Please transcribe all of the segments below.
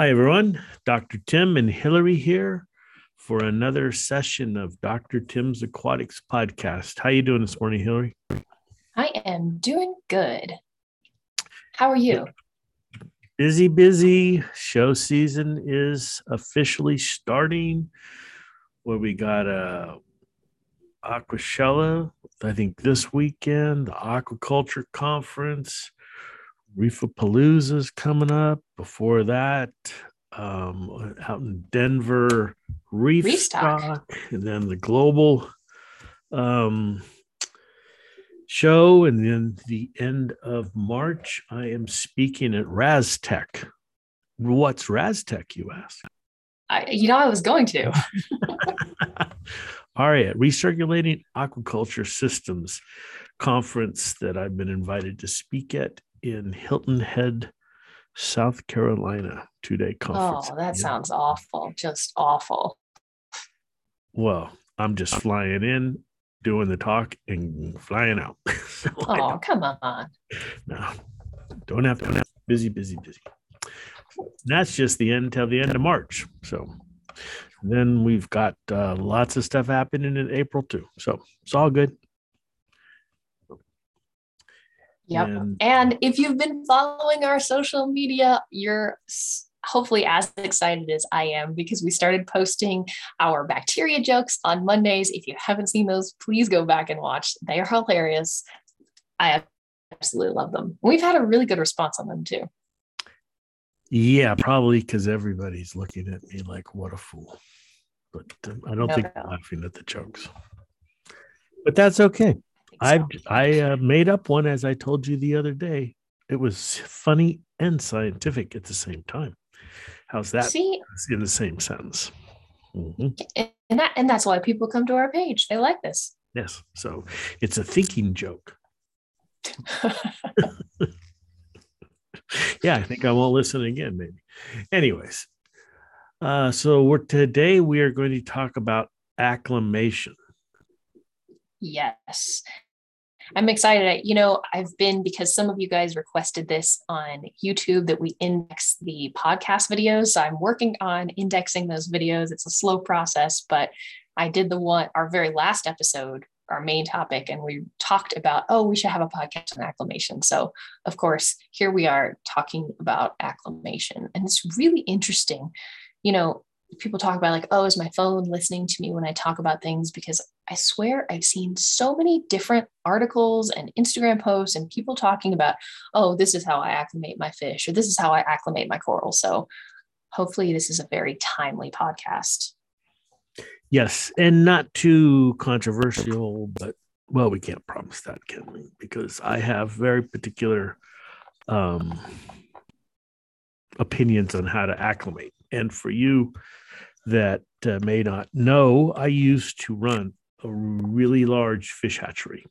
Hi, everyone. Dr. Tim and Hillary here for another session of Dr. Tim's Aquatics podcast. How are you doing this morning, Hillary? I am doing good. How are you? Busy, busy. Show season is officially starting. Where we got uh, a Aquashella, I think this weekend, the aquaculture conference Reefapalooza is coming up. Before that, um, out in Denver, Reef Restock. Stock, and then the global um, show. And then the end of March, I am speaking at RASTECH. What's RASTECH, you ask? I, you know, I was going to. ARIA, Recirculating Aquaculture Systems conference that I've been invited to speak at in Hilton Head, South Carolina, two day conference. Oh, that Yeah. sounds awful. Just awful. Well, I'm just flying in, doing the talk, and flying out. so Oh, come on. no, don't have to. Busy, busy, busy. That's just the end till the end of March. So then we've got uh, lots of stuff happening in April too. So it's all good. Yep. And And if you've been following our social media, you're hopefully as excited as I am because we started posting our bacteria jokes on Mondays. If you haven't seen those, please go back and watch. They are hilarious. I absolutely love them. We've had a really good response on them too. Yeah, probably because everybody's looking at me like, what a fool. But um, I don't No, think no. they're laughing at the jokes. But that's okay. I I uh, made up one as I told you the other day. It was funny and scientific at the same time. How's that see, in the same sentence? Mhm. and that and that's why people come to our page. They like this. Yes. So it's a thinking joke. Yeah, I think I won't listen again, maybe. Anyways, uh, so we're today we are going to talk about acclimation. Yes. I'm excited. You know, I've been because some of you guys requested this on YouTube that we index the podcast videos. So I'm working on indexing those videos. It's a slow process, but I did the one, our very last episode, our main topic, and we talked about, oh, we should have a podcast on acclimation. So, of course, here we are talking about acclimation. And it's really interesting. You know, people talk about like, oh, is my phone listening to me when I talk about things? Because I swear I've seen so many different articles and Instagram posts and people talking about, oh, this is how I acclimate my fish, or this is how I acclimate my coral. So hopefully this is a very timely podcast. Yes, and not too controversial, but well, we can't promise that, can we? Because I have very particular um, opinions on how to acclimate. And for you that uh, may not know, I used to run a really large fish hatchery.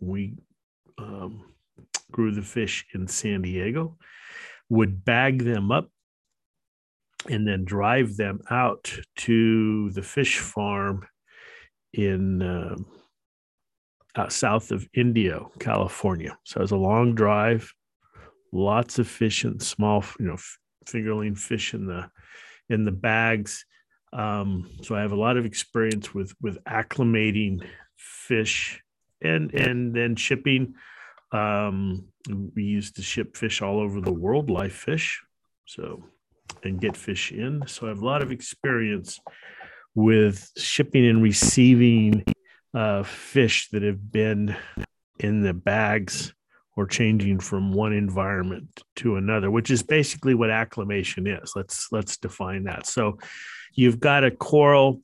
We um, grew the fish in San Diego, would bag them up and then drive them out to the fish farm in uh, out south of Indio, California. So it was a long drive, lots of fish and small, you know, fingerling fish in the in the bags. Um, so I have a lot of experience with with acclimating fish and and then shipping. Um, we used to ship fish all over the world, live fish. So and get fish in. So I have a lot of experience with shipping and receiving uh, fish that have been in the bags or changing from one environment to another, which is basically what acclimation is. Let's let's define that. So you've got a coral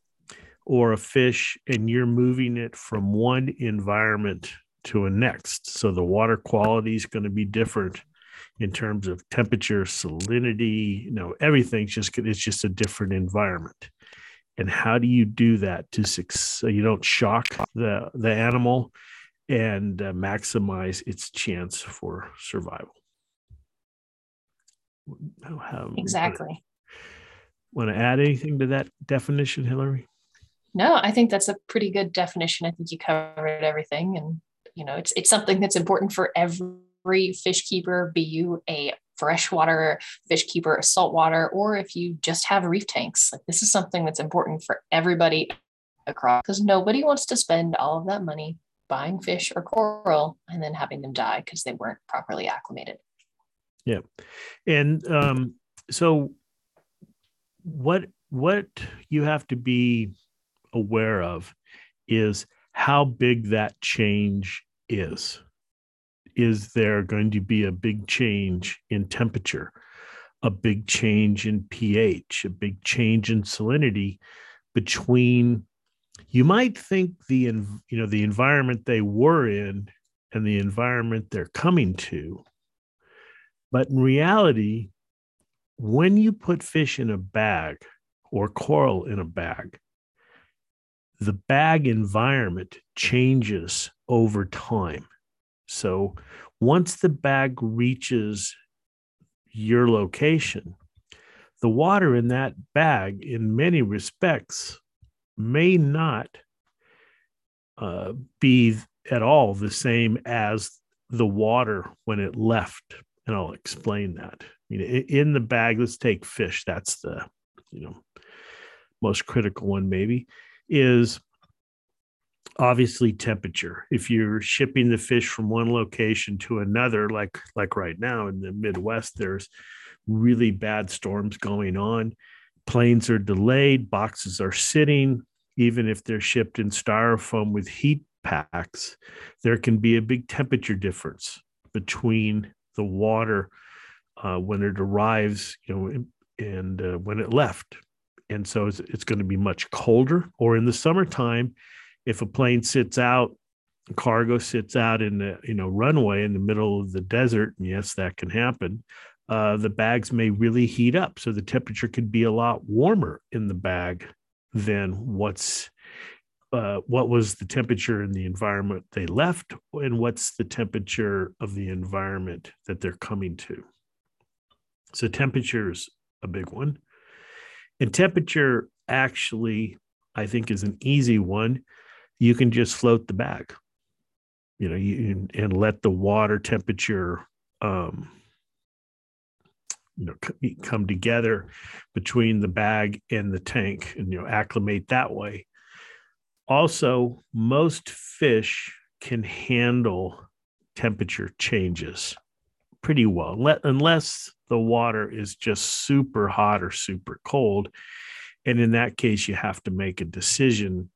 or a fish and you're moving it from one environment to a next. So the water quality is going to be different in terms of temperature, salinity, you know, everything's just it's just a different environment. And how do you do that to so you don't shock the the animal and uh, maximize its chance for survival? Exactly. Want to add anything to that definition, Hillary? No, I think that's a pretty good definition. I think you covered everything, and you know, it's it's something that's important for every fish keeper. Be you a freshwater fish keeper, saltwater, or if you just have reef tanks. Like this is something that's important for everybody across because nobody wants to spend all of that money buying fish or coral and then having them die because they weren't properly acclimated. Yeah. And um, so what what you have to be aware of is how big that change is. Is there going to be a big change in temperature, a big change in pH, a big change in salinity between you might think the you know the environment they were in and the environment they're coming to but in reality when you put fish in a bag or coral in a bag the bag environment changes over time so once the bag reaches your location the water in that bag in many respects may not uh, be at all the same as the water when it left. And I'll explain that. I mean, in the bag, let's take fish. That's the, you know, most critical one, maybe, is obviously temperature. If you're shipping the fish from one location to another, like like right now in the Midwest, there's really bad storms going on planes are delayed, boxes are sitting, even if they're shipped in styrofoam with heat packs, there can be a big temperature difference between the water uh, when it arrives, you know, and uh, when it left. And so it's, it's going to be much colder. Or in the summertime, if a plane sits out, cargo sits out in the you know runway in the middle of the desert, and yes, that can happen uh, the bags may really heat up. So the temperature could be a lot warmer in the bag than what's uh, what was the temperature in the environment they left, and what's the temperature of the environment that they're coming to. So temperature is a big one, and temperature actually, I think, is an easy one. You can just float the bag, you know, you, and let the water temperature um, you know come together between the bag and the tank and you know acclimate that way. Also most fish can handle temperature changes pretty well unless the water is just super hot or super cold and in that case you have to make a decision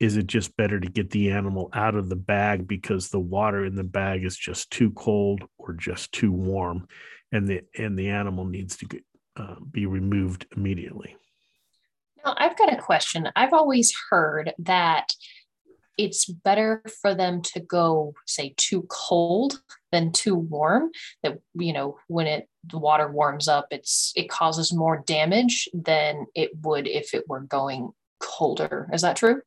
is it just better to get the animal out of the bag because the water in the bag is just too cold or just too warm and the and the animal needs to uh, be removed immediately. Now, I've got a question. I've always heard that it's better for them to go, say, too cold than too warm. That you know, when it the water warms up, it's it causes more damage than it would if it were going colder. Is that true?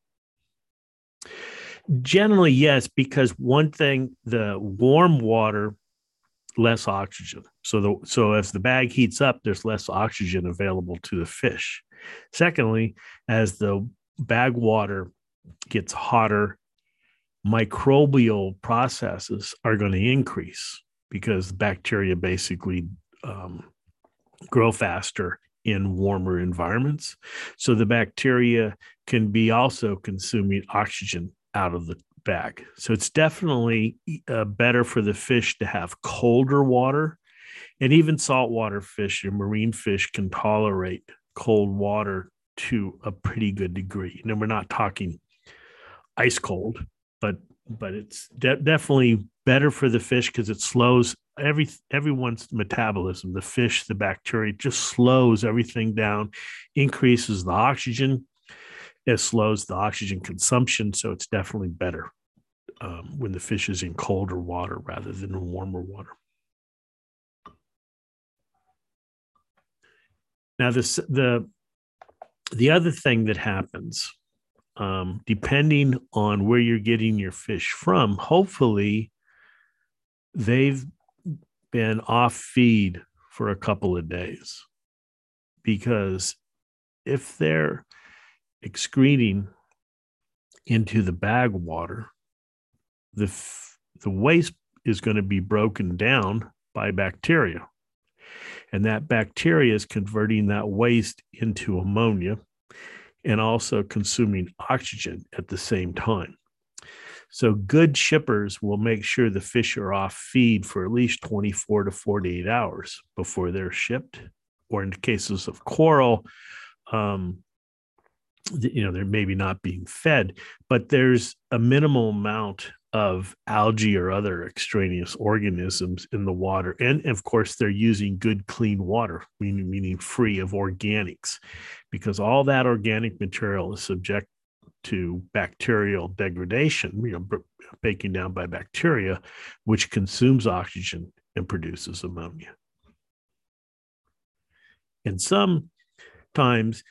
Generally, yes, because one thing, the warm water less oxygen. So the so as the bag heats up, there's less oxygen available to the fish. Secondly, as the bag water gets hotter, microbial processes are going to increase because bacteria basically um, grow faster in warmer environments. So the bacteria can be also consuming oxygen out of the bag. So it's definitely uh, better for the fish to have colder water. And even saltwater fish and marine fish can tolerate cold water to a pretty good degree. And we're not talking ice cold, but but it's de- definitely better for the fish because it slows every everyone's metabolism. The fish, the bacteria, just slows everything down, increases the oxygen it slows the oxygen consumption, so it's definitely better um, when the fish is in colder water rather than in warmer water. Now, this the the other thing that happens, um, depending on where you're getting your fish from, hopefully they've been off feed for a couple of days, because if they're excreting into the bag water, the, the waste is going to be broken down by bacteria. And that bacteria is converting that waste into ammonia and also consuming oxygen at the same time. So, good shippers will make sure the fish are off feed for at least 24 to 48 hours before they're shipped. Or in cases of coral, um, you know, they're maybe not being fed, but there's a minimal amount of algae or other extraneous organisms in the water. And of course, they're using good, clean water, meaning, meaning free of organics, because all that organic material is subject to bacterial degradation, you know, breaking down by bacteria, which consumes oxygen and produces ammonia. And sometimes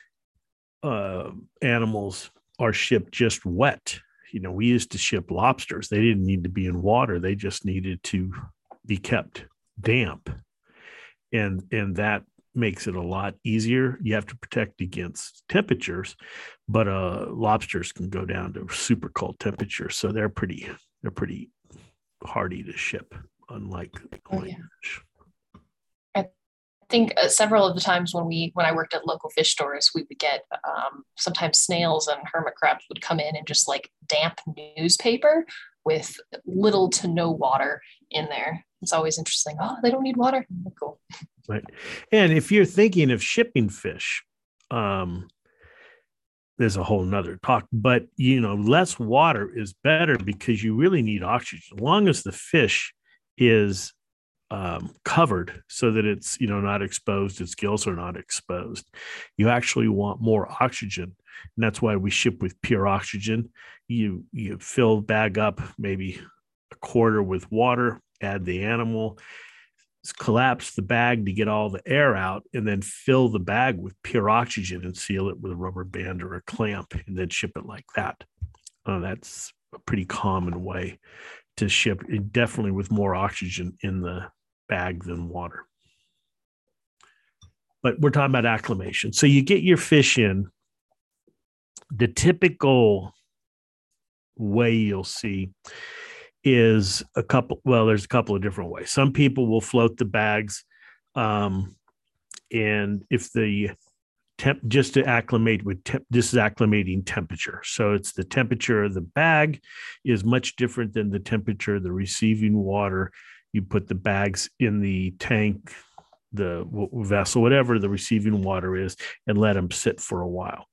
uh, animals are shipped just wet you know, we used to ship lobsters. They didn't need to be in water. They just needed to be kept damp. And and that makes it a lot easier. You have to protect against temperatures, but uh lobsters can go down to super cold temperatures. So they're pretty they're pretty hardy to ship, unlike oh, yeah. Think uh, several of the times when we when I worked at local fish stores, we would get um, sometimes snails and hermit crabs would come in and just like damp newspaper with little to no water in there. It's always interesting. Oh, they don't need water. Cool. Right. And if you're thinking of shipping fish, um, there's a whole nother talk, but you know, less water is better because you really need oxygen. As long as the fish is um, covered so that it's you know not exposed its gills are not exposed. You actually want more oxygen and that's why we ship with pure oxygen. You you fill bag up maybe a quarter with water add the animal collapse the bag to get all the air out and then fill the bag with pure oxygen and seal it with a rubber band or a clamp and then ship it like that. Uh, that's a pretty common way to ship definitely with more oxygen in the bag than water. But we're talking about acclimation. So you get your fish in. The typical way you'll see is a couple, well, there's a couple of different ways. Some people will float the bags. Um, and if the temp just to acclimate with temp, this is acclimating temperature. So it's the temperature of the bag is much different than the temperature of the receiving water you put the bags in the tank the vessel whatever the receiving water is and let them sit for a while.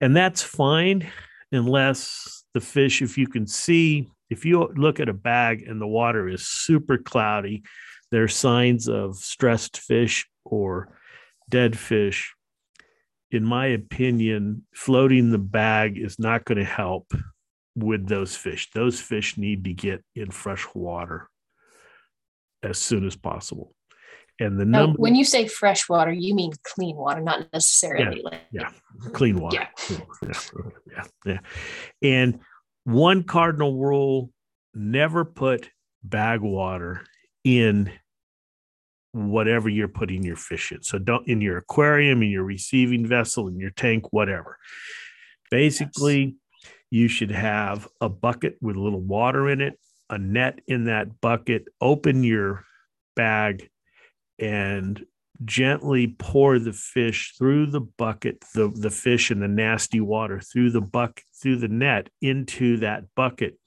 And that's fine unless the fish if you can see if you look at a bag and the water is super cloudy there's signs of stressed fish or dead fish. In my opinion floating the bag is not going to help with those fish. Those fish need to get in fresh water as soon as possible. And the now, number when you say fresh water, you mean clean water, not necessarily yeah, like yeah, clean water. Yeah. yeah, yeah, yeah. And one cardinal rule: never put bag water in whatever you're putting your fish in. So don't in your aquarium, in your receiving vessel, in your tank, whatever. Basically, yes. you should have a bucket with a little water in it a net in that bucket, open your bag, and gently pour the fish through the bucket, the, the fish in the nasty water through the bucket, through the net into that bucket.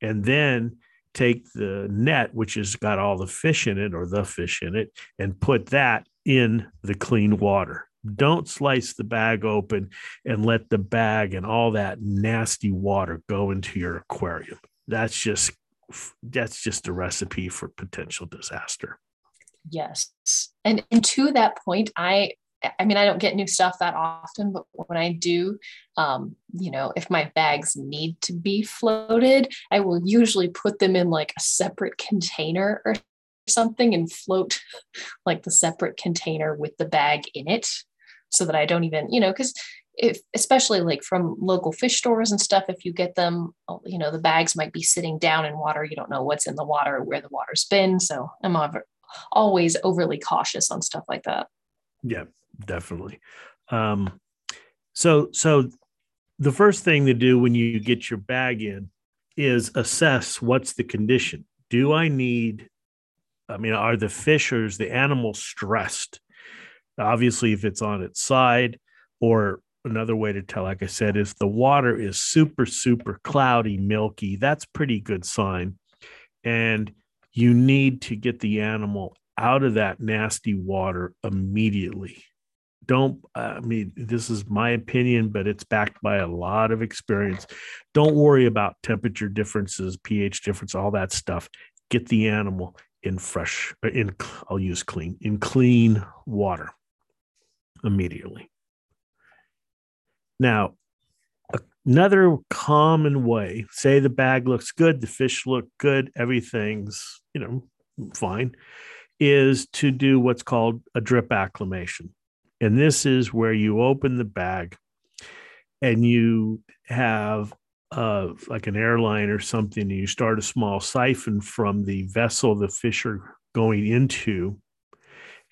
And then take the net, which has got all the fish in it or the fish in it, and put that in the clean water. Don't slice the bag open and let the bag and all that nasty water go into your aquarium. That's just that's just a recipe for potential disaster. Yes. And, and to that point, I I mean, I don't get new stuff that often, but when I do, um, you know, if my bags need to be floated, I will usually put them in like a separate container or something and float like the separate container with the bag in it so that I don't even, you know, because if especially like from local fish stores and stuff if you get them you know the bags might be sitting down in water. You don't know what's in the water or where the water's been. So i'm always overly cautious on stuff like that. Yeah definitely. Um so so the first thing to do when you get your bag in is assess what's the condition. Do i need I mean, are the fishers, the animal stressed? Obviously, if it's on its side, or another way to tell, like I said, is the water is super, super cloudy, milky. That's pretty good sign. And you need to get the animal out of that nasty water immediately. Don't, I mean, this is my opinion, but it's backed by a lot of experience. Don't worry about temperature differences, pH difference, all that stuff. Get the animal in fresh, in, I'll use clean, in clean water immediately. Now, another common way, say the bag looks good, the fish look good, everything's, you know, fine, is to do what's called a drip acclimation. And this is where you open the bag and you have uh, like an airline or something, and you start a small siphon from the vessel the fish are going into,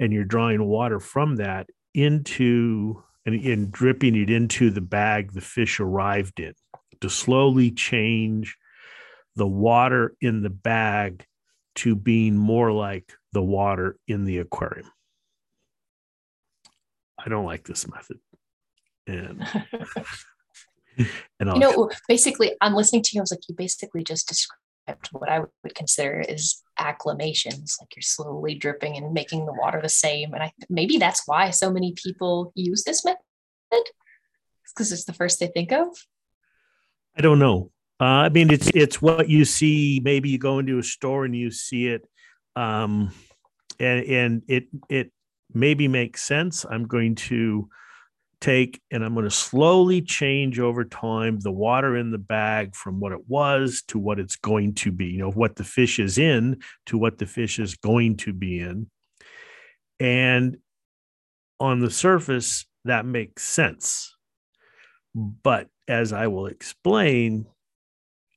and you're drawing water from that into and, and dripping it into the bag the fish arrived in to slowly change the water in the bag to being more like the water in the aquarium. I don't like this method. And and I'll, you know, basically I'm listening to you. I was like, you basically just described what I would consider is acclimations, like you're slowly dripping and making the water the same. And I maybe that's why so many people use this method because it's the first they think of. I don't know. Uh, I mean, it's it's what you see. Maybe you go into a store and you see it, um, and and it it maybe makes sense. I'm going to take and I'm going to slowly change over time the water in the bag from what it was to what it's going to be, you know, what the fish is in to what the fish is going to be in. And on the surface, that makes sense. But as I will explain,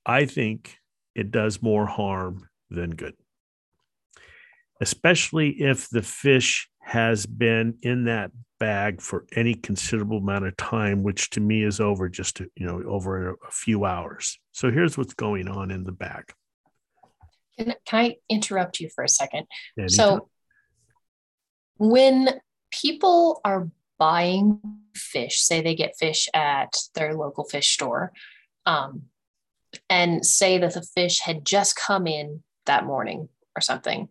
I think it does more harm than good, especially if the fish has been in that bag for any considerable amount of time, which to me is over just, you know, over a, few hours. So here's what's going on in the bag. Can, can I interrupt you for a second? Anytime. So when people are buying fish, say they get fish at their local fish store, um, and say that the fish had just come in that morning or something,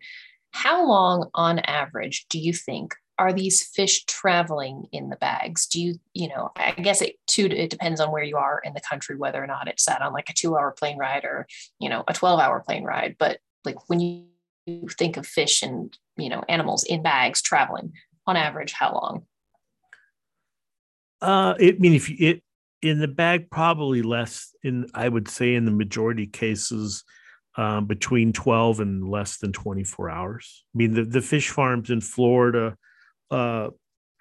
how long on average do you think are these fish traveling in the bags? Do you, you know, I guess it too, it depends on where you are in the country, whether or not it's sat on like a two hour plane ride or, you know, a 12 hour plane ride. But like when you think of fish and, you know, animals in bags traveling on average, how long? Uh, I mean, if you, it, in the bag, probably less in, I would say in the majority cases, um, between 12 and less than 24 hours. I mean, the, the fish farms in Florida, uh,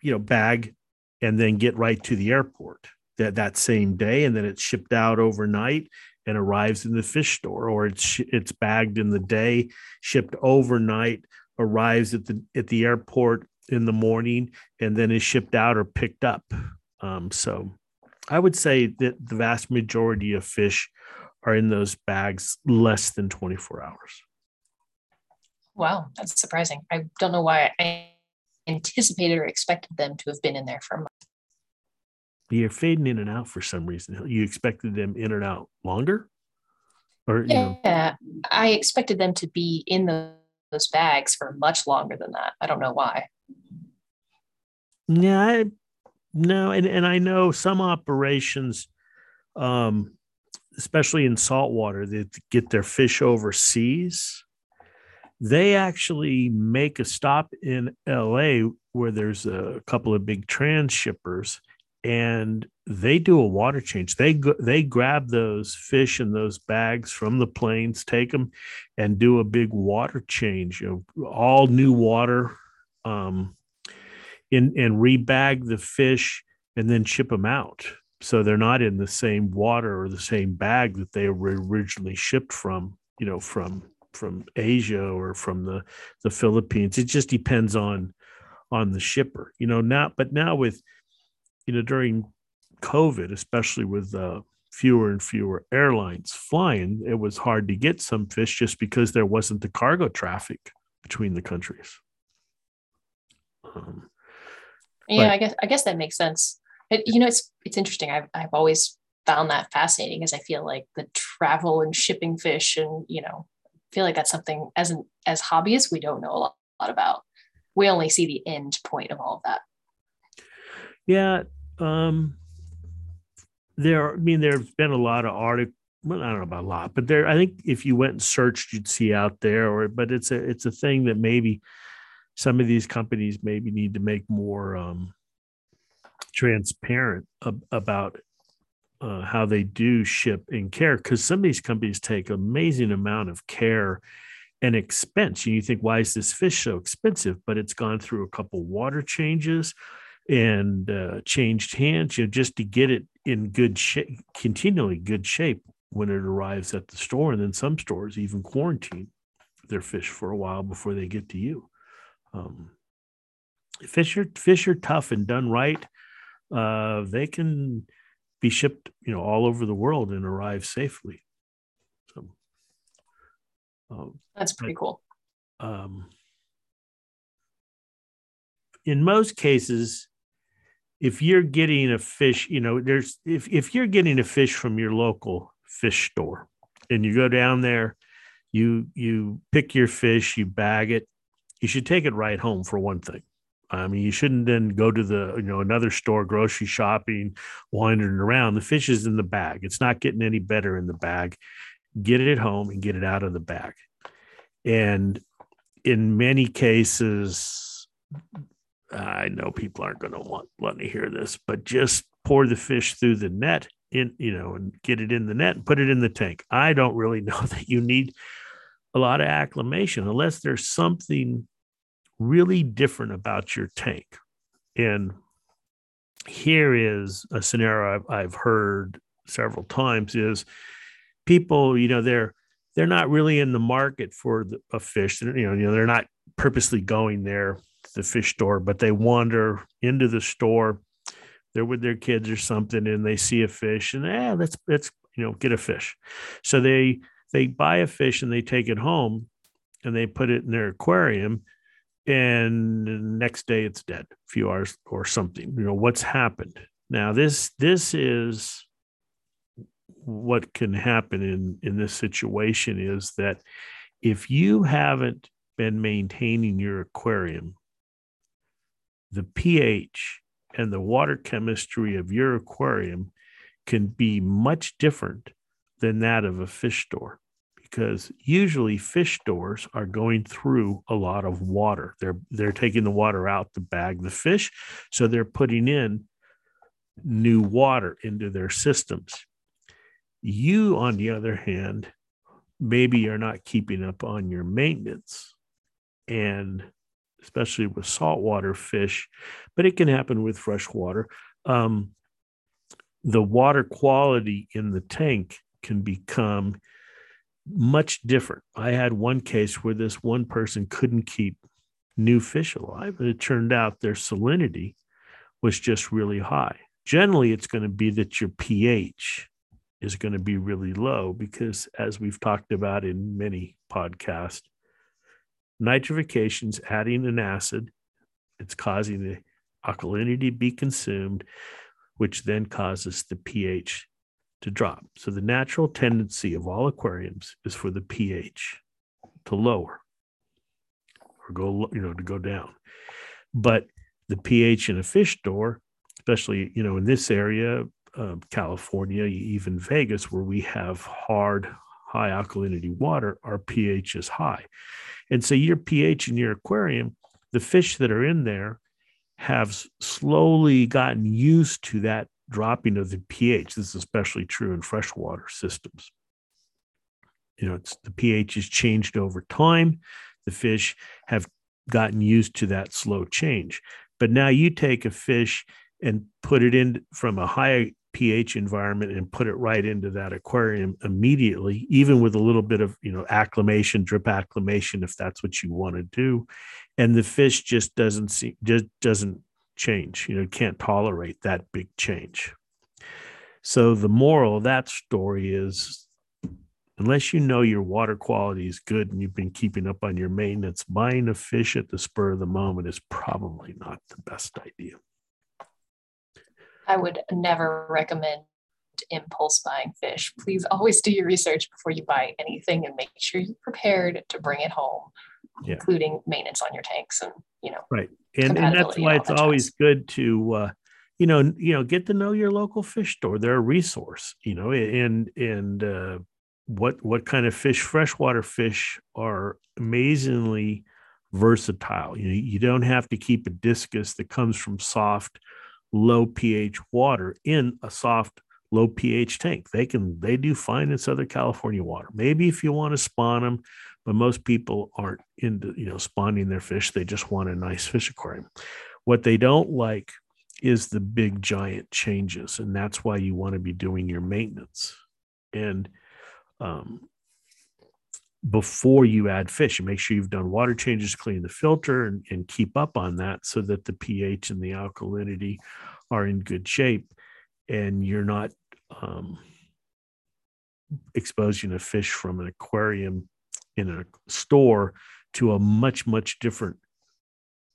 you know, bag and then get right to the airport that, that same day. And then it's shipped out overnight and arrives in the fish store, or it's, it's bagged in the day, shipped overnight, arrives at the, at the airport in the morning, and then is shipped out or picked up. Um, so I would say that the vast majority of fish are in those bags less than 24 hours. Wow, that's surprising. I don't know why I anticipated or expected them to have been in there for a month. You're fading in and out for some reason. You expected them in and out longer? Or yeah, you know. I expected them to be in the, those bags for much longer than that. I don't know why. Yeah, I, no, and, and I know some operations um especially in saltwater, that get their fish overseas, they actually make a stop in LA where there's a couple of big transshippers and they do a water change. They they grab those fish in those bags from the planes, take them, and do a big water change. You know, all new water, um, in and rebag the fish and then ship them out so they're not in the same water or the same bag that they were originally shipped from you know from from asia or from the the philippines it just depends on on the shipper you know now but now with you know during covid especially with uh, fewer and fewer airlines flying it was hard to get some fish just because there wasn't the cargo traffic between the countries. Um, yeah, but, I guess I guess that makes sense. It, you know, it's it's interesting. I've I've always found that fascinating, as I feel like the travel and shipping fish, and you know, feel like that's something as an as hobbyists we don't know a lot, a lot about. We only see the end point of all of that. Yeah, um, there. I mean, there's been a lot of articles. Well, I don't know about a lot, but there. I think if you went and searched, you'd see out there. Or, but it's a it's a thing that maybe some of these companies maybe need to make more um, transparent ab- about uh, how they do ship and care because some of these companies take amazing amount of care and expense. And you think why is this fish so expensive? But it's gone through a couple water changes and uh, changed hands you know just to get it in good shape continually good shape when it arrives at the store. And then some stores even quarantine their fish for a while before they get to you. Um, fish are fish are tough and done right uh, they can be shipped, you know, all over the world and arrive safely. So um, that's pretty but, cool. Um, in most cases, if you're getting a fish, you know, there's if if you're getting a fish from your local fish store and you go down there, you you pick your fish, you bag it, you should take it right home for one thing. I mean, you shouldn't then go to the, you know, another store, grocery shopping, wandering around. The fish is in the bag. It's not getting any better in the bag. Get it home and get it out of the bag. And in many cases, I know people aren't going to want let me hear this, but just pour the fish through the net in, you know, and get it in the net and put it in the tank. I don't really know that you need a lot of acclimation unless there's something really different about your tank. And here is a scenario I've, I've heard several times is people, you know, they're they're not really in the market for the, a fish. You know, you know, they're not purposely going there to the fish store, but they wander into the store. They're with their kids or something, and they see a fish, and ah, let's let's you know get a fish. So they they buy a fish and they take it home, and they put it in their aquarium, and next day it's dead a few hours or something you know what's happened? Now this this is what can happen in in this situation is that if you haven't been maintaining your aquarium the ph and the water chemistry of your aquarium can be much different than that of a fish store because usually fish stores are going through a lot of water. They're they're taking the water out to bag the fish, so they're putting in new water into their systems. You, on the other hand, maybe you're not keeping up on your maintenance, and especially with saltwater fish, but it can happen with freshwater. Um, the water quality in the tank can become much different. I had one case where this one person couldn't keep new fish alive, and it turned out their salinity was just really high. Generally, it's going to be that your pH is going to be really low because, as we've talked about in many podcasts, nitrification's adding an acid, it's causing the alkalinity to be consumed, which then causes the pH to drop. So the natural tendency of all aquariums is for the pH to lower or go, you know, to go down. But the pH in a fish store, especially, you know, in this area, uh, California, even Vegas, where we have hard, high alkalinity water, our pH is high. And so your pH in your aquarium, the fish that are in there have slowly gotten used to that dropping of the pH. This is especially true in freshwater systems. You know, it's the pH has changed over time. The fish have gotten used to that slow change. But now you take a fish and put it in from a high pH environment and put it right into that aquarium immediately, even with a little bit of you know acclimation, drip acclimation, if that's what you want to do, and the fish just doesn't see just doesn't change. You know, can't tolerate that big change. So the moral of that story is unless you know your water quality is good and you've been keeping up on your maintenance, buying a fish at the spur of the moment is probably not the best idea. I would never recommend impulse buying fish. Please always do your research before you buy anything and make sure you're prepared to bring it home, yeah. including maintenance on your tanks and you know. Right, and, and that's why it's always good to. Uh, you know, you know, get to know your local fish store. They're a resource, you know, and and uh, what what kind of fish freshwater fish are amazingly versatile you, you don't have to keep a discus that comes from soft low ph water in a soft low ph tank they can they do fine in southern california water maybe if you want to spawn them but most people aren't into you know spawning their fish. They just want a nice fish aquarium. What they don't like is the big giant changes and that's why you want to be doing your maintenance. And um, before you add fish and make sure you've done water changes, clean the filter, and, and keep up on that so that the pH and the alkalinity are in good shape and you're not um, exposing a fish from an aquarium in a store to a much, much different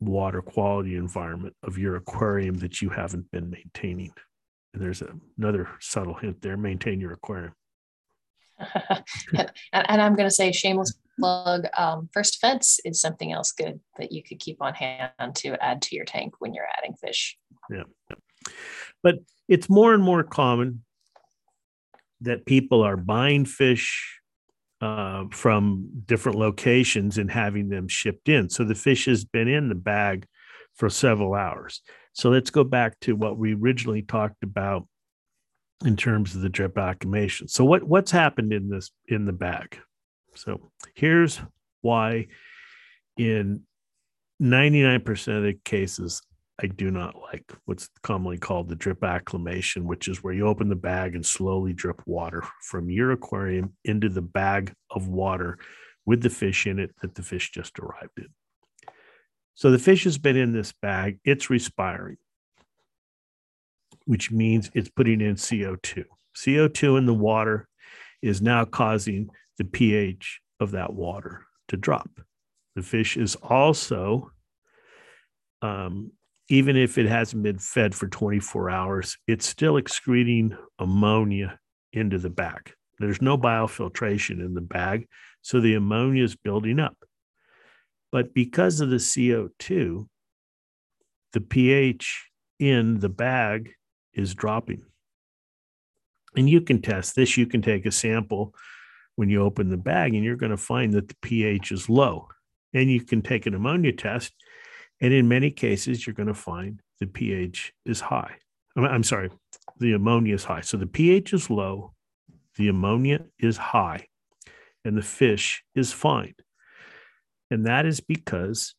water quality environment of your aquarium that you haven't been maintaining. And there's a, another subtle hint there maintain your aquarium. and, and, I'm going to say shameless plug. Um, First Defense is something else good that you could keep on hand to add to your tank when you're adding fish. Yeah, but it's more and more common that people are buying fish uh, from different locations and having them shipped in. So the fish has been in the bag for several hours. So let's go back to what we originally talked about in terms of the drip acclimation. So what what's happened in this in the bag? So here's why in 99% of the cases I do not like what's commonly called the drip acclimation, which is where you open the bag and slowly drip water from your aquarium into the bag of water with the fish in it that the fish just arrived in. So the fish has been in this bag, it's respiring which means it's putting in CO2. CO2 in the water is now causing the pH of that water to drop. The fish is also, um, even if it hasn't been fed for 24 hours, it's still excreting ammonia into the bag. There's no biofiltration in the bag, so the ammonia is building up. But because of the CO2, the pH in the bag is dropping. And you can test this. You can take a sample when you open the bag, and you're going to find that the pH is low. And you can take an ammonia test, and in many cases, you're going to find the pH is high. I'm sorry, the ammonia is high. So the pH is low, the ammonia is high, and the fish is fine. And that is because,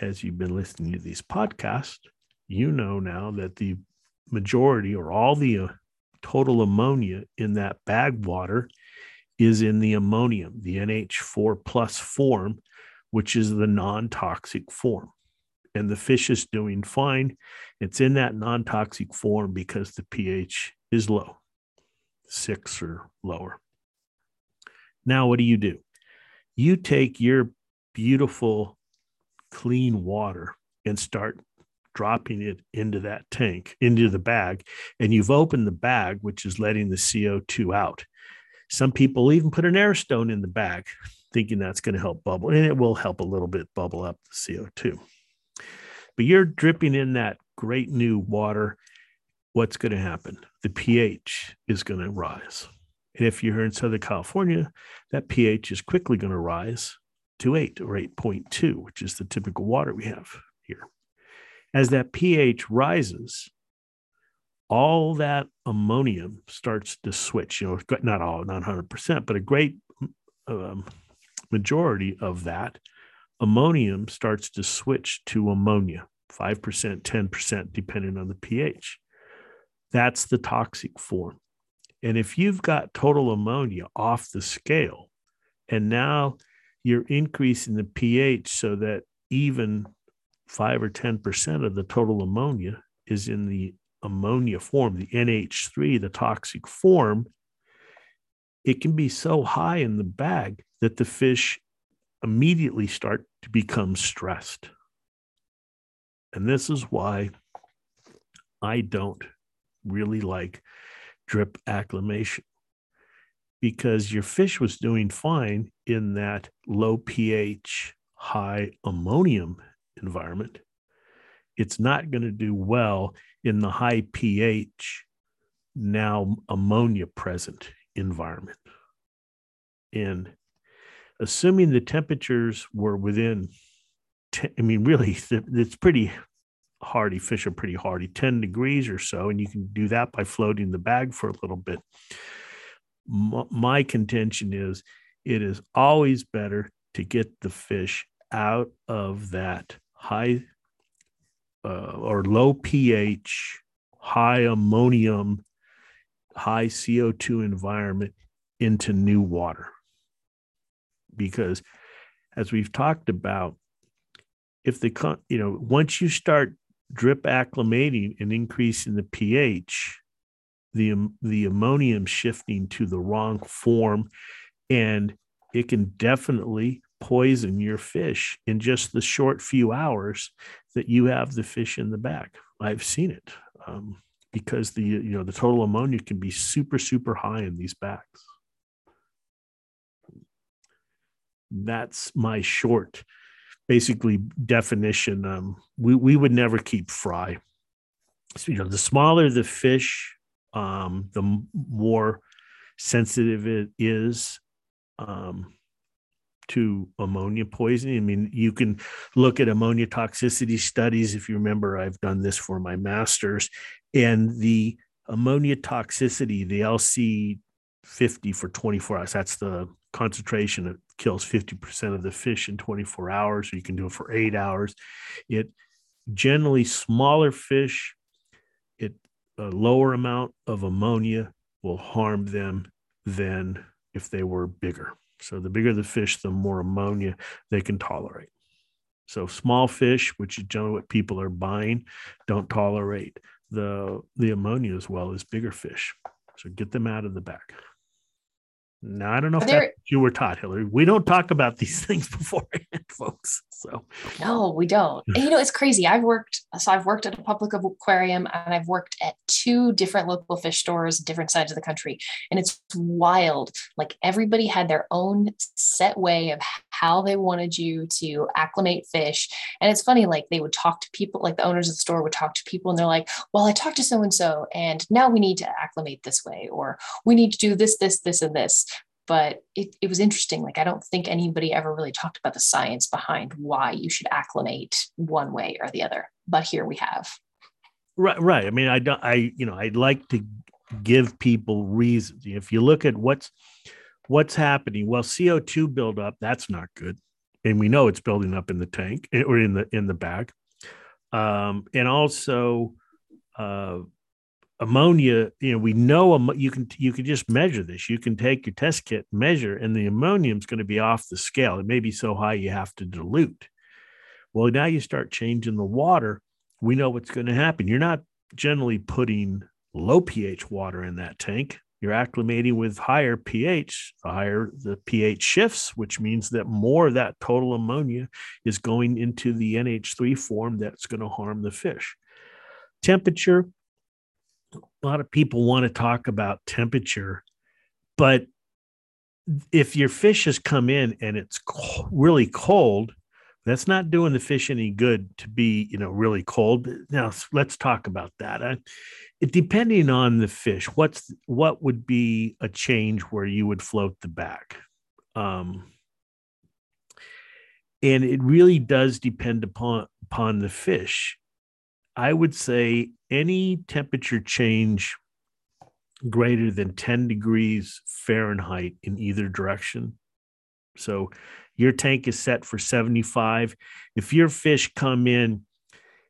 as you've been listening to these podcasts, you know now that the majority or all the uh, total ammonia in that bag water is in the ammonium, the NH4 plus form, which is the non toxic form. And the fish is doing fine. It's in that non toxic form because the pH is low, six or lower. Now, what do you do? You take your beautiful, clean water and start dropping it into that tank, into the bag, and you've opened the bag, which is letting the CO2 out. Some people even put an air stone in the bag, thinking that's going to help bubble, and it will help a little bit bubble up the CO2. But you're dripping in that great new water. What's going to happen? The pH is going to rise. And if you're in Southern California, that pH is quickly going to rise to 8 or 8.2, which is the typical water we have here as that pH rises, all that ammonium starts to switch. You know, not all, not 100%, but a great um, majority of that ammonium starts to switch to ammonia, 5%, 10%, depending on the pH. That's the toxic form. And if you've got total ammonia off the scale, and now you're increasing the pH so that even five or 10% of the total ammonia is in the ammonia form, the NH3, the toxic form, it can be so high in the bag that the fish immediately start to become stressed. And this is why I don't really like drip acclimation because your fish was doing fine in that low pH, high ammonium environment. It's not going to do well in the high pH, now ammonia present environment. And assuming the temperatures were within, I mean, really, it's pretty hardy. Fish are pretty hardy, 10 degrees or so. And you can do that by floating the bag for a little bit. My contention is it is always better to get the fish out of that high uh, or low pH, high ammonium, high CO2 environment into new water. Because as we've talked about, if the, you know, once you start drip acclimating and increasing the pH, the, the ammonium shifting to the wrong form, and it can definitely poison your fish in just the short few hours that you have the fish in the bag. I've seen it um, because the you know the total ammonia can be super super high in these bags. That's my short, basically definition. Um, we we would never keep fry. So, you know, the smaller the fish, um, the more sensitive it is. Um, to ammonia poisoning. I mean, you can look at ammonia toxicity studies. If you remember, I've done this for my master's, and the ammonia toxicity, the LC 50 for 24 hours, that's the concentration that kills 50% of the fish in 24 hours. So you can do it for eight hours. It generally smaller fish, it a lower amount of ammonia will harm them than if they were bigger. So the bigger the fish, the more ammonia they can tolerate. So small fish, which is generally what people are buying, don't tolerate the the ammonia as well as bigger fish. So get them out of the bag. Now I don't know if there, you were taught, Hillary. We don't talk about these things beforehand, folks. So no, we don't. And, you know, it's crazy. I've worked, so I've worked at a public aquarium and I've worked at two different local fish stores, different sides of the country. And it's wild. Like everybody had their own set way of how they wanted you to acclimate fish. And it's funny, like they would talk to people, like the owners of the store would talk to people and they're like, well, I talked to so and so, and now we need to acclimate this way, or we need to do this, this, this, and this but it, it was interesting. Like, I don't think anybody ever really talked about the science behind why you should acclimate one way or the other. But here we have. Right, right. I mean, I don't, I, you know, I'd like to give people reasons. If you look at what's, what's happening, well, CO2 buildup, that's not good. And we know it's building up in the tank eh, or in the, in the bag. Um, and also, uh, ammonia, you know, we know you can you can just measure this. You can take your test kit, measure, and the ammonium is going to be off the scale. It may be so high you have to dilute. Well, now you start changing the water. We know what's going to happen. You're not generally putting low pH water in that tank. You're acclimating with higher pH. The higher the pH shifts, which means that more of that total ammonia is going into the NH3 form that's going to harm the fish. Temperature, a lot of people want to talk about temperature, but if your fish has come in and it's really cold, that's not doing the fish any good to be, you know, really cold. Now let's talk about that. Uh, it, depending on the fish, what's what would be a change where you would float the back? Um, and it really does depend upon upon the fish. I would say any temperature change greater than 10 degrees Fahrenheit in either direction. So your tank is set for 75. If your fish come in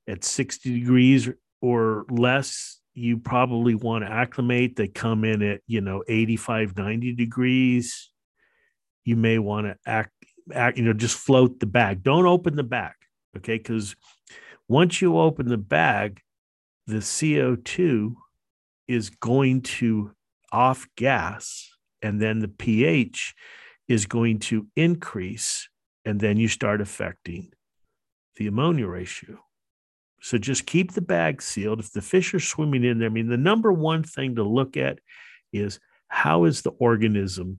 at 60 degrees or less, you probably want to acclimate. They come in at, you know, 85, 90 degrees. You may want to act, act you know, just float the bag. Don't open the bag. Okay. Because once you open the bag, the CO2 is going to off gas and then the pH is going to increase, and then you start affecting the ammonia ratio. So just keep the bag sealed. If the fish are swimming in there, I mean, the number one thing to look at is how is the organism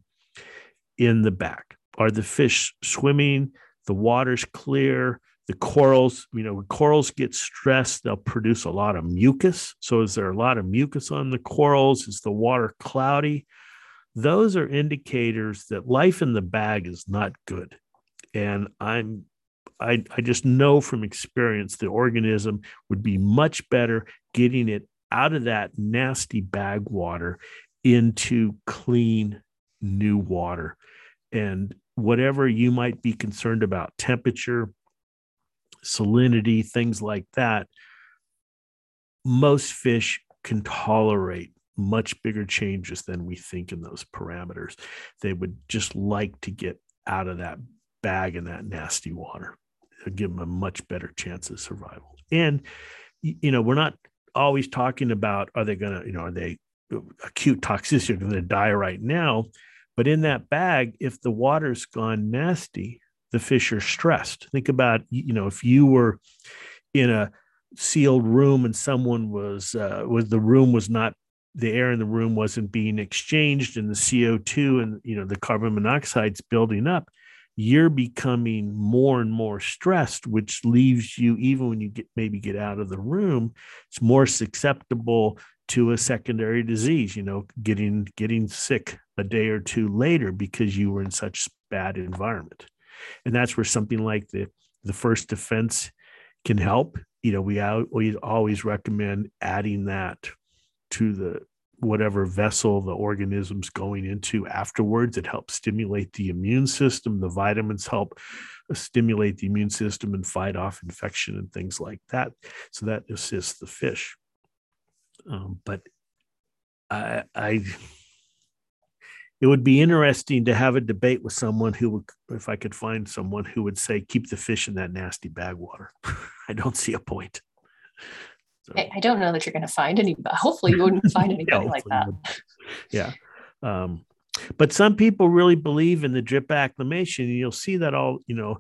in the bag? Are the fish swimming? The water's clear. The corals, you know, when corals get stressed, they'll produce a lot of mucus. So, is there a lot of mucus on the corals? Is the water cloudy? Those are indicators that life in the bag is not good. And I'm I, I just know from experience the organism would be much better getting it out of that nasty bag water into clean new water. And whatever you might be concerned about, temperature, salinity, things like that, most fish can tolerate much bigger changes than we think in those parameters. They would just like to get out of that bag in that nasty water It'll give them a much better chance of survival. And you know, we're not always talking about are they going to, you know, are they acute toxicity, are going to die right now? But in that bag, if the water's gone nasty, the fish are stressed. Think about, you know, if you were in a sealed room and someone was uh, was the room was not the air in the room wasn't being exchanged and the CO2 and you know the carbon monoxide's building up you're becoming more and more stressed which leaves you even when you get maybe get out of the room it's more susceptible to a secondary disease you know getting getting sick a day or two later because you were in such bad environment and that's where something like the the first defense can help you know we, we always recommend adding that to the whatever vessel the organism's going into afterwards. It helps stimulate the immune system. The vitamins help stimulate the immune system and fight off infection and things like that. So that assists the fish. Um, but I, I, it would be interesting to have a debate with someone who would, if I could find someone who would say, keep the fish in that nasty bag water. I don't see a point. So. I, I, don't know that you're going to find any, but hopefully you wouldn't find anybody yeah, like that. Yeah. Um, but some people really believe in the drip acclimation. And you'll see that all, you know,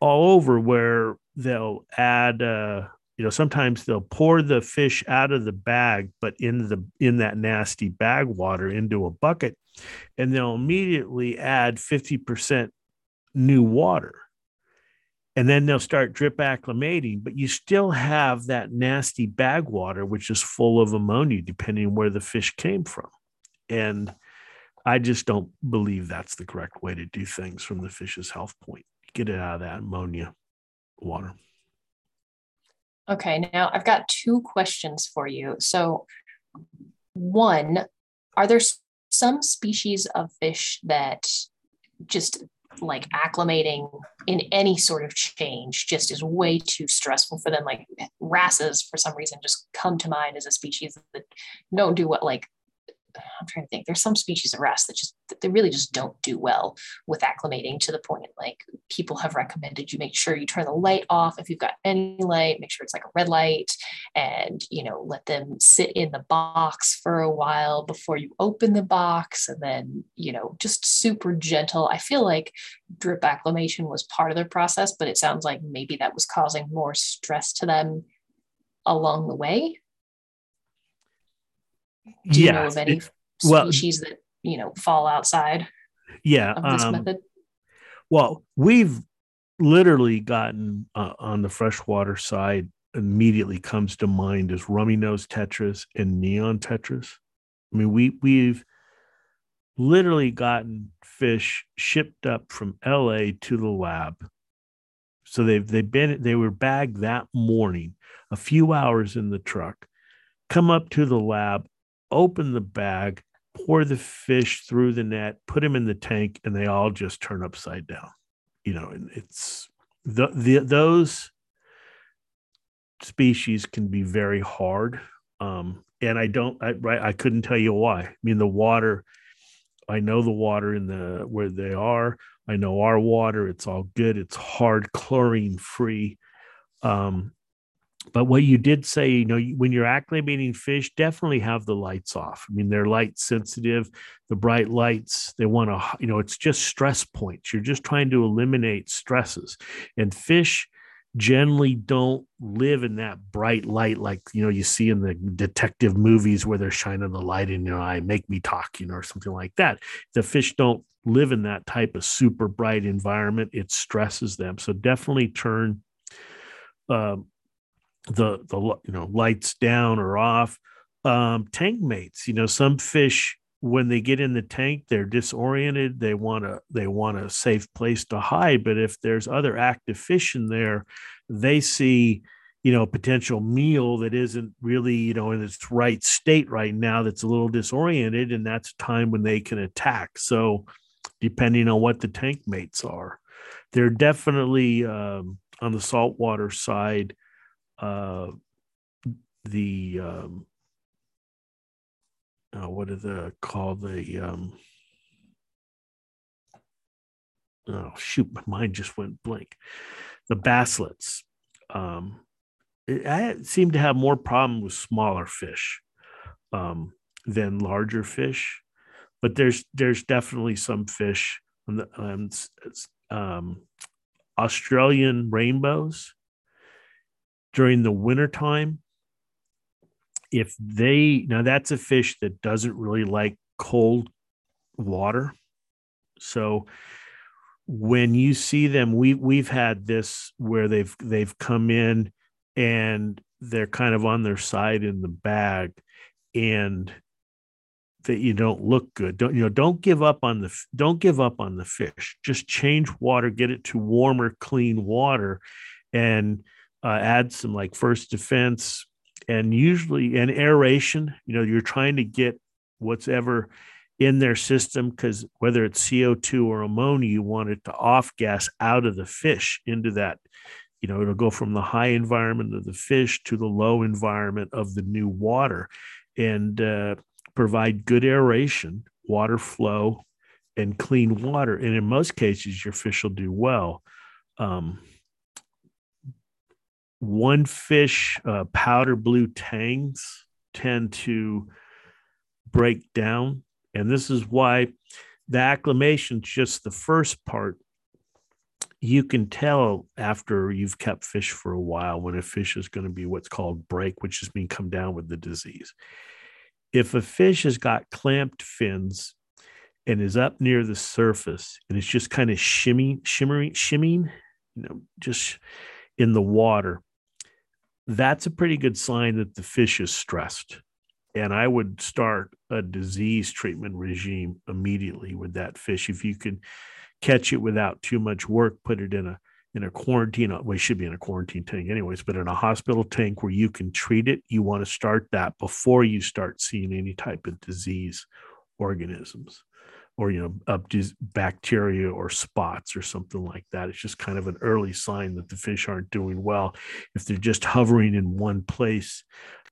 all over where they'll add, uh, you know, sometimes they'll pour the fish out of the bag, but in the in that nasty bag water into a bucket, and they'll immediately add 50% new water. And then they'll start drip acclimating but you still have that nasty bag water which is full of ammonia depending where the fish came from. And i just don't believe that's the correct way to do things from the fish's health point. Get it out of that ammonia water. Okay now i've got two questions for you. So one are there some species of fish that just like acclimating in any sort of change just is way too stressful for them. Like wrasses, for some reason, just come to mind as a species that don't do what like I'm trying to think. There's some species of wrasse that just they really just don't do well with acclimating to the point like people have recommended you make sure you turn the light off if you've got any light, make sure it's like a red light, and you know let them sit in the box for a while before you open the box, and then you know just super gentle. I feel like drip acclimation was part of their process, but it sounds like maybe that was causing more stress to them along the way do you yeah, know of any it, well, species that you know fall outside? Yeah, of this um, method. Well, we've literally gotten uh, on the freshwater side. Immediately comes to mind is rummy nose tetras and neon tetras. I mean, we we've literally gotten fish shipped up from LA to the lab. So they've they've been they were bagged that morning, a few hours in the truck, come up to the lab, open the bag, pour the fish through the net, put them in the tank, and they all just turn upside down. You know, and it's the, the those species can be very hard. Um, and I don't, I, right, I couldn't tell you why. I mean, the water, I know the water in the where they are. I know our water. It's all good. It's hard chlorine free. Um, but what you did say, you know, when you're acclimating fish, definitely have the lights off. I mean, they're light sensitive, the bright lights, they want to, you know, it's just stress points. You're just trying to eliminate stresses. And fish generally don't live in that bright light like, you know, you see in the detective movies where they're shining the light in your eye, make me talk, you know, or something like that. The fish don't live in that type of super bright environment. It stresses them. So definitely turn um, the the you know lights down or off. Um, tank mates, you know, some fish when they get in the tank, they're disoriented. They want to they want a safe place to hide. But if there's other active fish in there, they see you know potential meal that isn't really you know in its right state right now. That's a little disoriented, and that's a time when they can attack. So depending on what the tank mates are, they're definitely um, on the saltwater side uh, the um, uh, what are the called the um, oh shoot my mind just went blank. The basslets um, it, I seem to have more problem with smaller fish um, than larger fish but there's there's definitely some fish on the um, Australian rainbows during the wintertime, if they now that's a fish that doesn't really like cold water. So when you see them, we we've had this where they've they've come in and they're kind of on their side in the bag and that you don't look good. Don't you know don't give up on the don't give up on the fish. Just change water get it to warmer clean water. And uh, add some like first defense and usually an aeration. You know, you're trying to get what's ever in their system because whether it's CO2 or ammonia, you want it to off gas out of the fish into that. You know, it'll go from the high environment of the fish to the low environment of the new water and uh, provide good aeration, water flow, and clean water. And in most cases, your fish will do well. Um, one fish uh, powder blue tangs tend to break down. And this is why the acclimation just the first part. You can tell after you've kept fish for a while when a fish is going to be what's called break which just mean come down with the disease. If a fish has got clamped fins and is up near the surface and it's just kind of shimming shimmering shimming you know just in the water that's a pretty good sign that the fish is stressed. And I would start a disease treatment regime immediately with that fish. If you can catch it without too much work, put it in a in a quarantine. Uh, well, it should be in a quarantine tank, anyways, but in a hospital tank where you can treat it, you want to start that before you start seeing any type of disease organisms or you know up bacteria or spots or something like that. It's just kind of an early sign that the fish aren't doing well. If they're just hovering in one place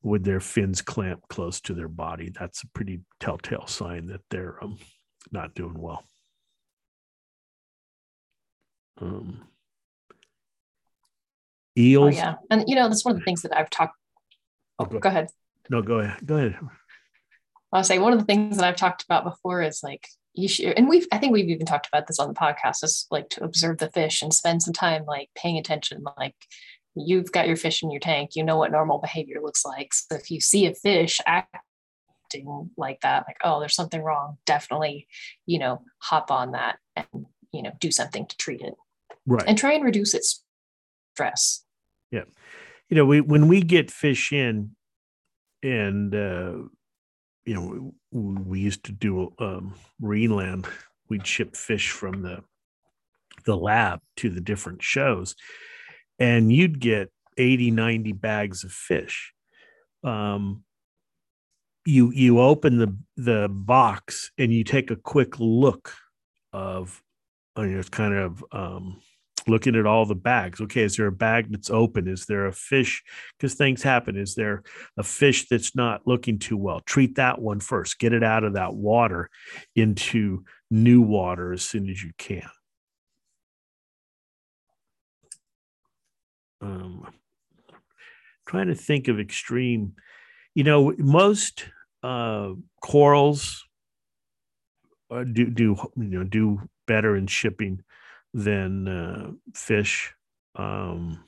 with their fins clamped close to their body that's a pretty telltale sign that they're um, not doing well. Um, eels? oh, yeah. And you know that's one of the things that i've talked oh, go, go ahead. No go ahead. Go ahead. I'll say one of the things that I've talked about before is like you should and we've i think we've even talked about this on the podcast is like to observe the fish and spend some time like paying attention like you've got your fish in your tank you know what normal behavior looks like. So if you see a fish acting like that like oh there's something wrong definitely you know hop on that and you know do something to treat it. Right. And try and reduce its stress. Yeah. You know we when we get fish in and uh you know, we used to do um, Greenland. We'd ship fish from the the lab to the different shows, and you'd get 80, 90 bags of fish. Um, you you open the the box and you take a quick look of, I mean, it's kind of um, looking at all the bags. Okay, is there a bag that's open? Is there a fish? Because things happen. Is there a fish that's not looking too well? Treat that one first. Get it out of that water into new water as soon as you can. Um, trying to think of extreme. You know, most uh, corals uh, do do you know do better in shipping than uh, fish. Um,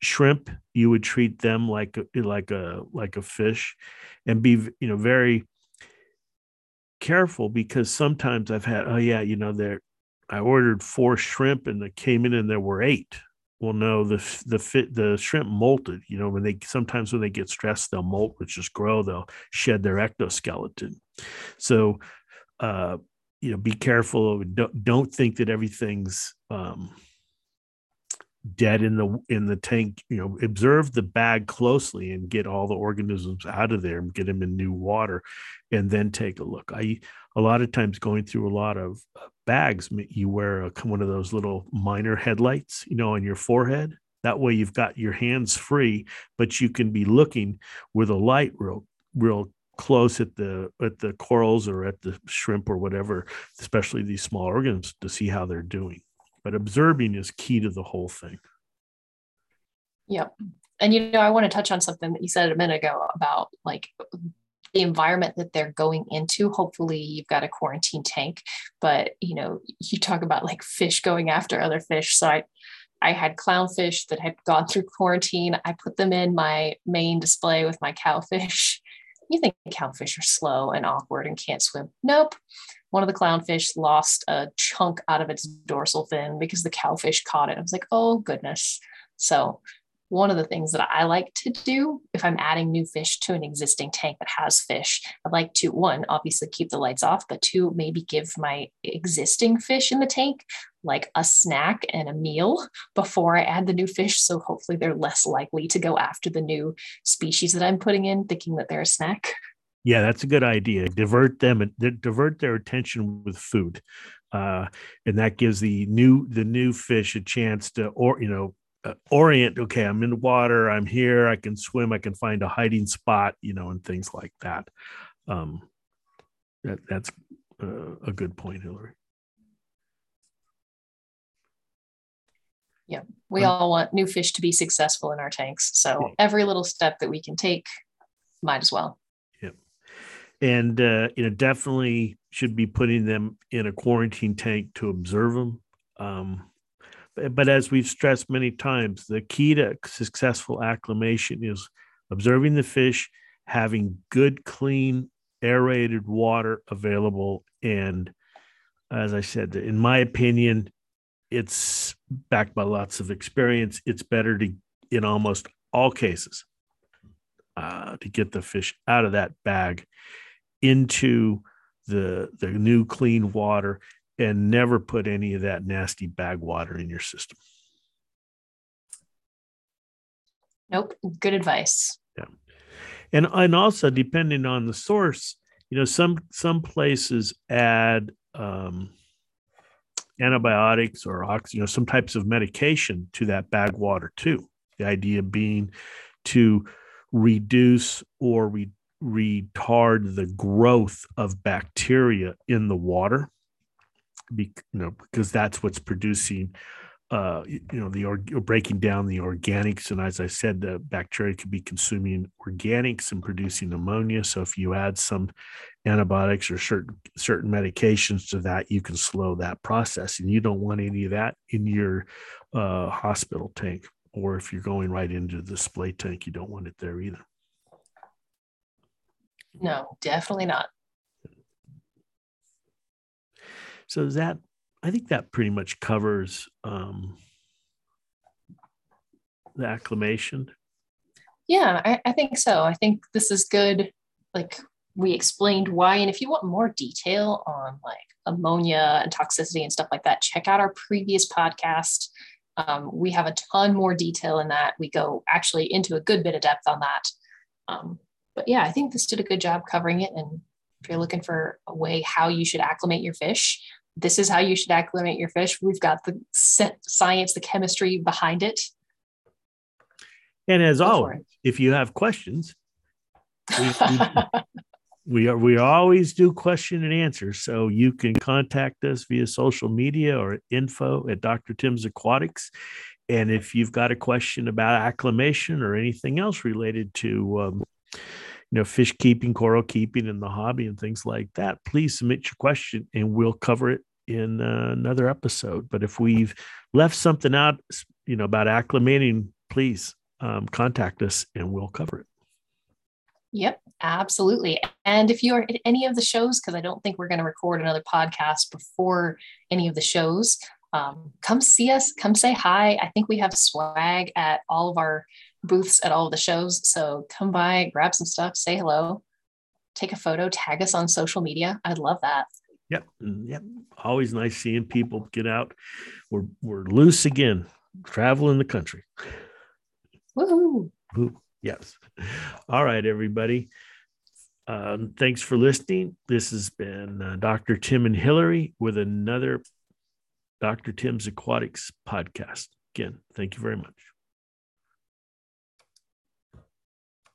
shrimp, you would treat them like a, like a like a fish, and be you know very careful because sometimes I've had oh yeah you know there I ordered four shrimp and they came in and there were eight. Well, no, the the fit the shrimp molted. You know when they sometimes when they get stressed they'll molt, which just grow. They'll shed their ectoskeleton. So, uh, you know, be careful. Don't don't think that everything's um, dead in the in the tank you know observe the bag closely and get all the organisms out of there and get them in new water and then take a look i a lot of times going through a lot of uh, bags you wear a, one of those little miner headlights you know on your forehead that way you've got your hands free but you can be looking with a light real real close at the at the corals or at the shrimp or whatever especially these small organisms to see how they're doing but observing is key to the whole thing. Yep. And you know, I want to touch on something that you said a minute ago about like the environment that they're going into. Hopefully, you've got a quarantine tank, but you know, you talk about like fish going after other fish. So I, I had clownfish that had gone through quarantine. I put them in my main display with my cowfish. You think cowfish are slow and awkward and can't swim? Nope one of the clownfish lost a chunk out of its dorsal fin because the cowfish caught it. I was like, oh goodness. So one of the things that I like to do if I'm adding new fish to an existing tank that has fish, I'd like to one, obviously keep the lights off, but two, maybe give my existing fish in the tank like a snack and a meal before I add the new fish. So hopefully they're less likely to go after the new species that I'm putting in, thinking that they're a snack. Yeah, that's a good idea. Divert them and divert their attention with food, uh, and that gives the new the new fish a chance to or you know uh, orient. Okay, I'm in the water. I'm here. I can swim. I can find a hiding spot. You know, and things like that. Um, that that's uh, a good point, Hillary. Yeah, we all want new fish to be successful in our tanks. So every little step that we can take, might as well Yeah. and uh, you know definitely should be putting them in a quarantine tank to observe them. Um, but, but as we've stressed many times, the key to successful acclimation is observing the fish, having good, clean, aerated water available, and as I said, in my opinion, it's backed by lots of experience. It's better to, in almost all cases, uh, to get the fish out of that bag into the the new clean water and never put any of that nasty bag water in your system. Nope, good advice. Yeah. And and also depending on the source, you know, some some places add um, antibiotics or ox, you know, some types of medication to that bag water too. The idea being to reduce or re- retard the growth of bacteria in the water be, you know because that's what's producing uh, you know the or, breaking down the organics and as i said the bacteria could be consuming organics and producing ammonia so if you add some antibiotics or certain certain medications to that you can slow that process and you don't want any of that in your uh, hospital tank or if you're going right into the display tank you don't want it there either no, definitely not. So is that I think that pretty much covers um, the acclimation. Yeah, I, I think so. I think this is good. Like we explained why, and if you want more detail on like ammonia and toxicity and stuff like that, check out our previous podcast. Um, we have a ton more detail in that. We go actually into a good bit of depth on that. Um, but yeah, I think this did a good job covering it. And if you're looking for a way how you should acclimate your fish, this is how you should acclimate your fish. We've got the science, the chemistry behind it. And as Go always, if you have questions, we, we, we, are we always do question and answer. So you can contact us via social media or info at Dr. Tim's Aquatics and if you've got a question about acclimation or anything else related to um, you know fish keeping coral keeping and the hobby and things like that please submit your question and we'll cover it in uh, another episode but if we've left something out you know about acclimating please um, contact us and we'll cover it Yep, absolutely. And if you're at any of the shows, because I don't think we're going to record another podcast before any of the shows, um, come see us, come say hi. I think we have swag at all of our booths at all the shows. So come by, grab some stuff, say hello, take a photo, tag us on social media. I'd love that. Yep. Yep. Always nice seeing people get out. We're, we're loose again, traveling the country. Woohoo. Woo. Yes. All right, everybody. Um, thanks for listening. This has been uh, Dr. Tim and Hillary with another Dr. Tim's Aquatics podcast. Again, thank you very much.